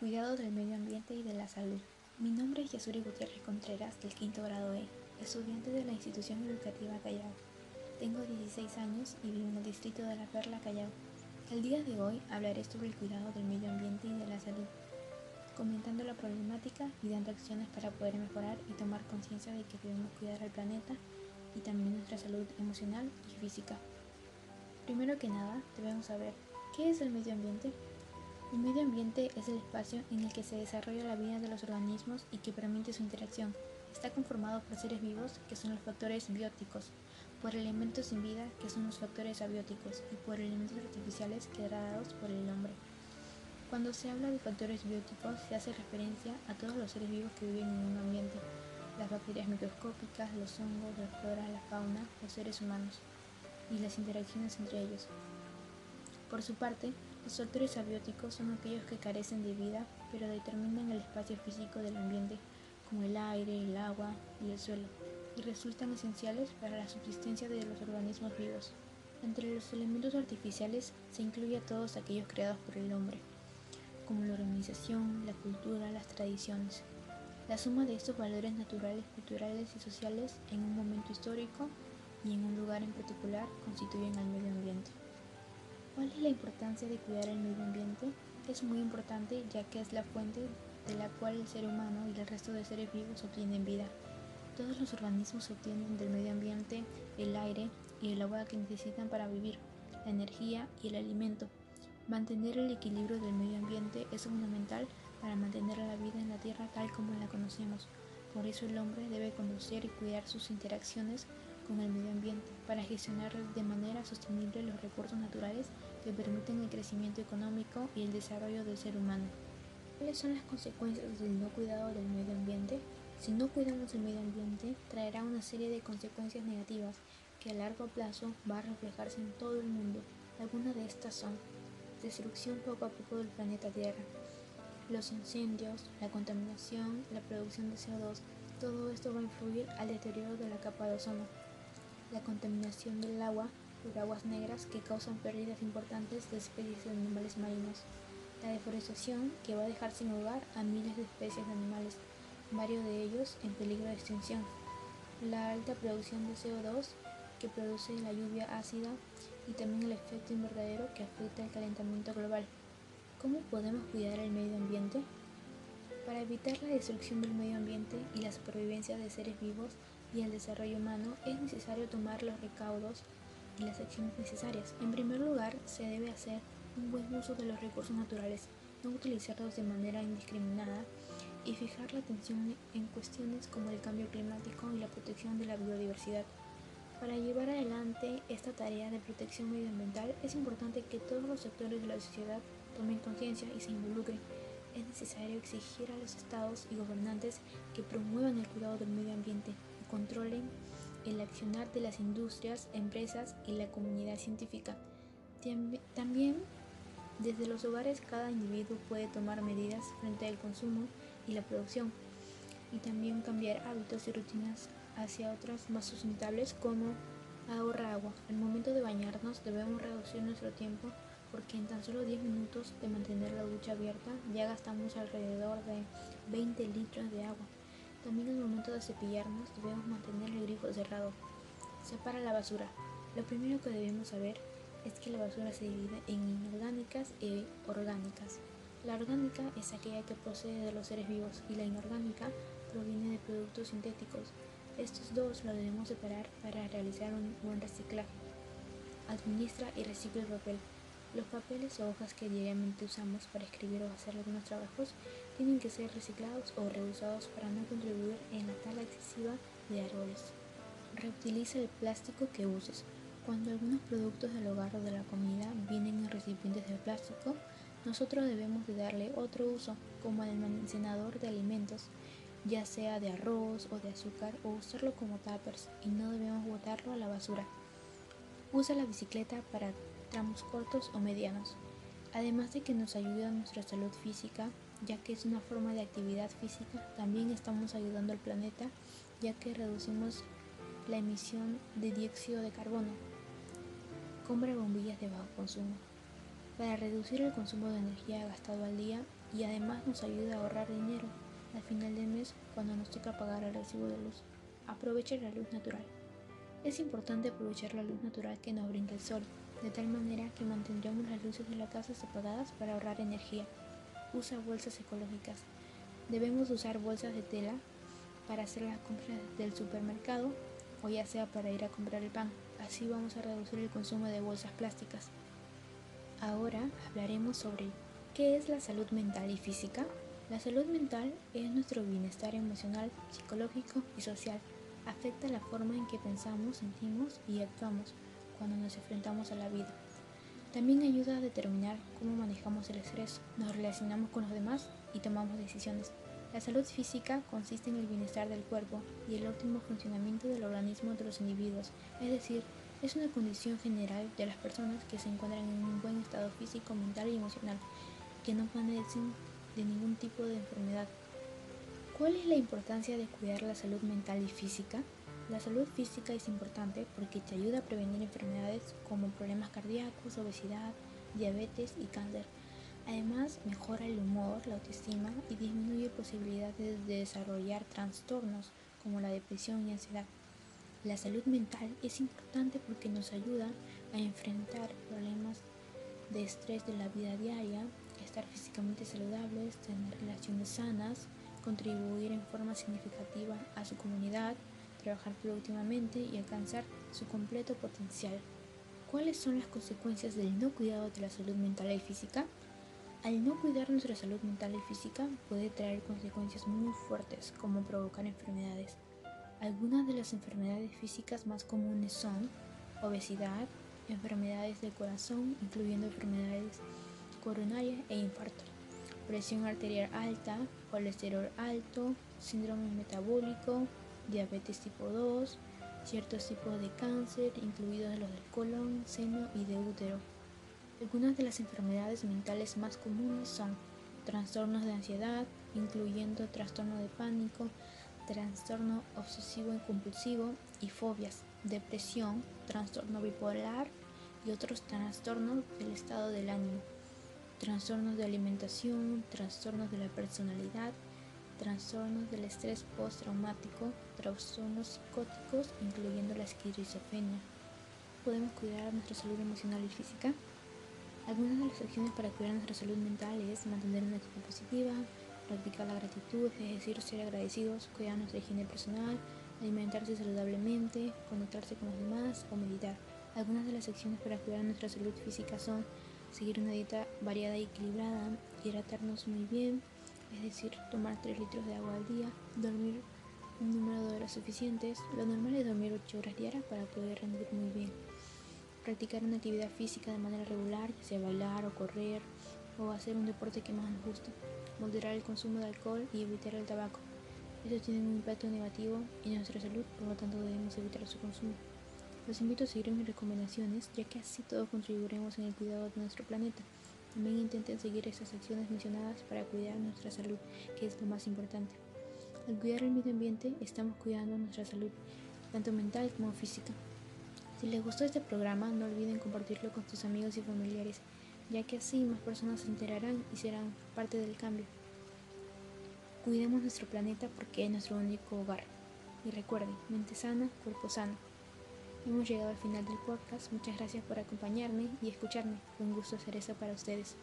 Cuidado del medio ambiente y de la salud. Mi nombre es Yasuri Gutiérrez Contreras del quinto grado E, estudiante de la institución educativa Callao. Tengo 16 años y vivo en el distrito de La Perla, Callao. El día de hoy hablaré sobre el cuidado del medio ambiente y de la salud, comentando la problemática y dando acciones para poder mejorar y tomar conciencia de que debemos cuidar al planeta y también nuestra salud emocional y física. Primero que nada, debemos saber qué es el medio ambiente. El medio ambiente es el espacio en el que se desarrolla la vida de los organismos y que permite su interacción. Está conformado por seres vivos, que son los factores bióticos, por elementos sin vida, que son los factores abióticos, y por elementos artificiales creados por el hombre. Cuando se habla de factores bióticos, se hace referencia a todos los seres vivos que viven en un ambiente, las bacterias microscópicas, los hongos, la flora, la fauna, los seres humanos, y las interacciones entre ellos. Por su parte, los factores abióticos son aquellos que carecen de vida, pero determinan el espacio físico del ambiente, como el aire, el agua y el suelo, y resultan esenciales para la subsistencia de los organismos vivos. Entre los elementos artificiales se incluye todos aquellos creados por el hombre, como la organización, la cultura, las tradiciones. La suma de estos valores naturales, culturales y sociales en un momento histórico y en un lugar en particular constituyen al medio ambiente. ¿Cuál es la importancia de cuidar el medio ambiente? Es muy importante ya que es la fuente de la cual el ser humano y el resto de seres vivos obtienen vida. Todos los organismos obtienen del medio ambiente el aire y el agua que necesitan para vivir, la energía y el alimento. Mantener el equilibrio del medio ambiente es fundamental para mantener la vida en la Tierra tal como la conocemos. Por eso el hombre debe conocer y cuidar sus interacciones con el medio ambiente para gestionar de manera sostenible los recursos naturales que permiten el crecimiento económico y el desarrollo del ser humano. ¿Cuáles son las consecuencias del no cuidado del medio ambiente? Si no cuidamos el medio ambiente, traerá una serie de consecuencias negativas que a largo plazo va a reflejarse en todo el mundo. Algunas de estas son destrucción poco a poco del planeta Tierra, los incendios, la contaminación, la producción de CO2, todo esto va a influir al deterioro de la capa de ozono, la contaminación del agua por aguas negras que causan pérdidas importantes de especies de animales marinos, la deforestación que va a dejar sin hogar a miles de especies de animales, varios de ellos en peligro de extinción, la alta producción de CO2 que produce la lluvia ácida y también el efecto invernadero que afecta el calentamiento global. ¿Cómo podemos cuidar el medio ambiente? Para evitar la destrucción del medio ambiente y la supervivencia de seres vivos, y el desarrollo humano es necesario tomar los recaudos y las acciones necesarias. En primer lugar, se debe hacer un buen uso de los recursos naturales, no utilizarlos de manera indiscriminada y fijar la atención en cuestiones como el cambio climático y la protección de la biodiversidad. Para llevar adelante esta tarea de protección medioambiental es importante que todos los sectores de la sociedad tomen conciencia y se involucren. Es necesario exigir a los estados y gobernantes que promuevan el cuidado del medio ambiente, controlen el accionar de las industrias, empresas y la comunidad científica. También desde los hogares cada individuo puede tomar medidas frente al consumo y la producción y también cambiar hábitos y rutinas hacia otras más sustentables como ahorra agua. Al momento de bañarnos debemos reducir nuestro tiempo porque en tan solo 10 minutos de mantener la ducha abierta ya gastamos alrededor de 20 litros de agua. También al momento de cepillarnos debemos mantener el grifo cerrado. Separa la basura. Lo primero que debemos saber es que la basura se divide en inorgánicas y orgánicas. La orgánica es aquella que procede de los seres vivos y la inorgánica proviene de productos sintéticos. Estos dos los debemos separar para realizar un buen reciclaje. Administra y recicla el papel. Los papeles o hojas que diariamente usamos para escribir o hacer algunos trabajos tienen que ser reciclados o reusados para no contribuir en la tala excesiva de árboles. Reutiliza el plástico que uses. Cuando algunos productos del hogar o de la comida vienen en recipientes de plástico, nosotros debemos de darle otro uso, como el almacenador de alimentos, ya sea de arroz o de azúcar, o usarlo como tuppers, y no debemos botarlo a la basura. Usa la bicicleta para tramos cortos o medianos, además de que nos ayuda a nuestra salud física, ya que es una forma de actividad física, también estamos ayudando al planeta, ya que reducimos la emisión de dióxido de carbono. Compra bombillas de bajo consumo. Para reducir el consumo de energía gastado al día, y además nos ayuda a ahorrar dinero al final del mes cuando nos toca pagar el recibo de luz. Aprovecha la luz natural. Es importante aprovechar la luz natural que nos brinda el sol, de tal manera que mantendremos las luces de la casa apagadas para ahorrar energía. Usa bolsas ecológicas. Debemos usar bolsas de tela para hacer las compras del supermercado o ya sea para ir a comprar el pan. Así vamos a reducir el consumo de bolsas plásticas. Ahora hablaremos sobre qué es la salud mental y física. La salud mental es nuestro bienestar emocional, psicológico y social. Afecta la forma en que pensamos, sentimos y actuamos cuando nos enfrentamos a la vida. También ayuda a determinar cómo manejamos el estrés, nos relacionamos con los demás y tomamos decisiones. La salud física consiste en el bienestar del cuerpo y el óptimo funcionamiento del organismo de los individuos, es decir, es una condición general de las personas que se encuentran en un buen estado físico, mental y emocional, que no padecen de ningún tipo de enfermedad. ¿Cuál es la importancia de cuidar la salud mental y física? La salud física es importante porque te ayuda a prevenir enfermedades como problemas cardíacos, obesidad, diabetes y cáncer. Además, mejora el humor, la autoestima y disminuye posibilidades de desarrollar trastornos como la depresión y ansiedad. La salud mental es importante porque nos ayuda a enfrentar problemas de estrés de la vida diaria, estar físicamente saludables, tener relaciones sanas, contribuir en forma significativa a su comunidad, trabajar productivamente y alcanzar su completo potencial. ¿Cuáles son las consecuencias del no cuidado de la salud mental y física? Al no cuidar nuestra salud mental y física puede traer consecuencias muy fuertes como provocar enfermedades, algunas de las enfermedades físicas más comunes son obesidad, enfermedades del corazón, incluyendo enfermedades coronarias e infarto, presión arterial alta, colesterol alto, síndrome metabólico, diabetes tipo 2, ciertos tipos de cáncer, incluidos los del colon, seno y de útero. Algunas de las enfermedades mentales más comunes son trastornos de ansiedad, incluyendo trastorno de pánico, trastorno obsesivo y compulsivo y fobias, depresión, trastorno bipolar y otros trastornos del estado del ánimo, trastornos de alimentación, trastornos de la personalidad, trastornos del estrés postraumático, trastornos psicóticos, incluyendo la esquizofrenia. ¿Podemos cuidar nuestra salud emocional y física? Algunas de las acciones para cuidar nuestra salud mental es mantener una actitud positiva, practicar la gratitud, es decir, ser agradecidos, cuidar nuestra higiene personal, alimentarse saludablemente, conectarse con los demás o meditar. Algunas de las acciones para cuidar nuestra salud física son seguir una dieta variada y equilibrada, hidratarnos muy bien, es decir, tomar 3 litros de agua al día, dormir un número de horas suficientes. Lo normal es dormir 8 horas diarias para poder rendir muy bien. Practicar una actividad física de manera regular, ya sea bailar o correr o hacer un deporte que más nos guste moderar el consumo de alcohol y evitar el tabaco. Estos tienen un impacto negativo en nuestra salud, por lo tanto debemos evitar su consumo. Los invito a seguir mis recomendaciones, ya que así todos contribuiremos en el cuidado de nuestro planeta. También intenten seguir estas acciones mencionadas para cuidar nuestra salud, que es lo más importante. Al cuidar el medio ambiente, estamos cuidando nuestra salud, tanto mental como física. Si les gustó este programa, no olviden compartirlo con sus amigos y familiares ya que así más personas se enterarán y serán parte del cambio. Cuidemos nuestro planeta porque es nuestro único hogar. Y recuerden, mente sana, cuerpo sano. Hemos llegado al final del podcast. Muchas gracias por acompañarme y escucharme. Un gusto hacer eso para ustedes.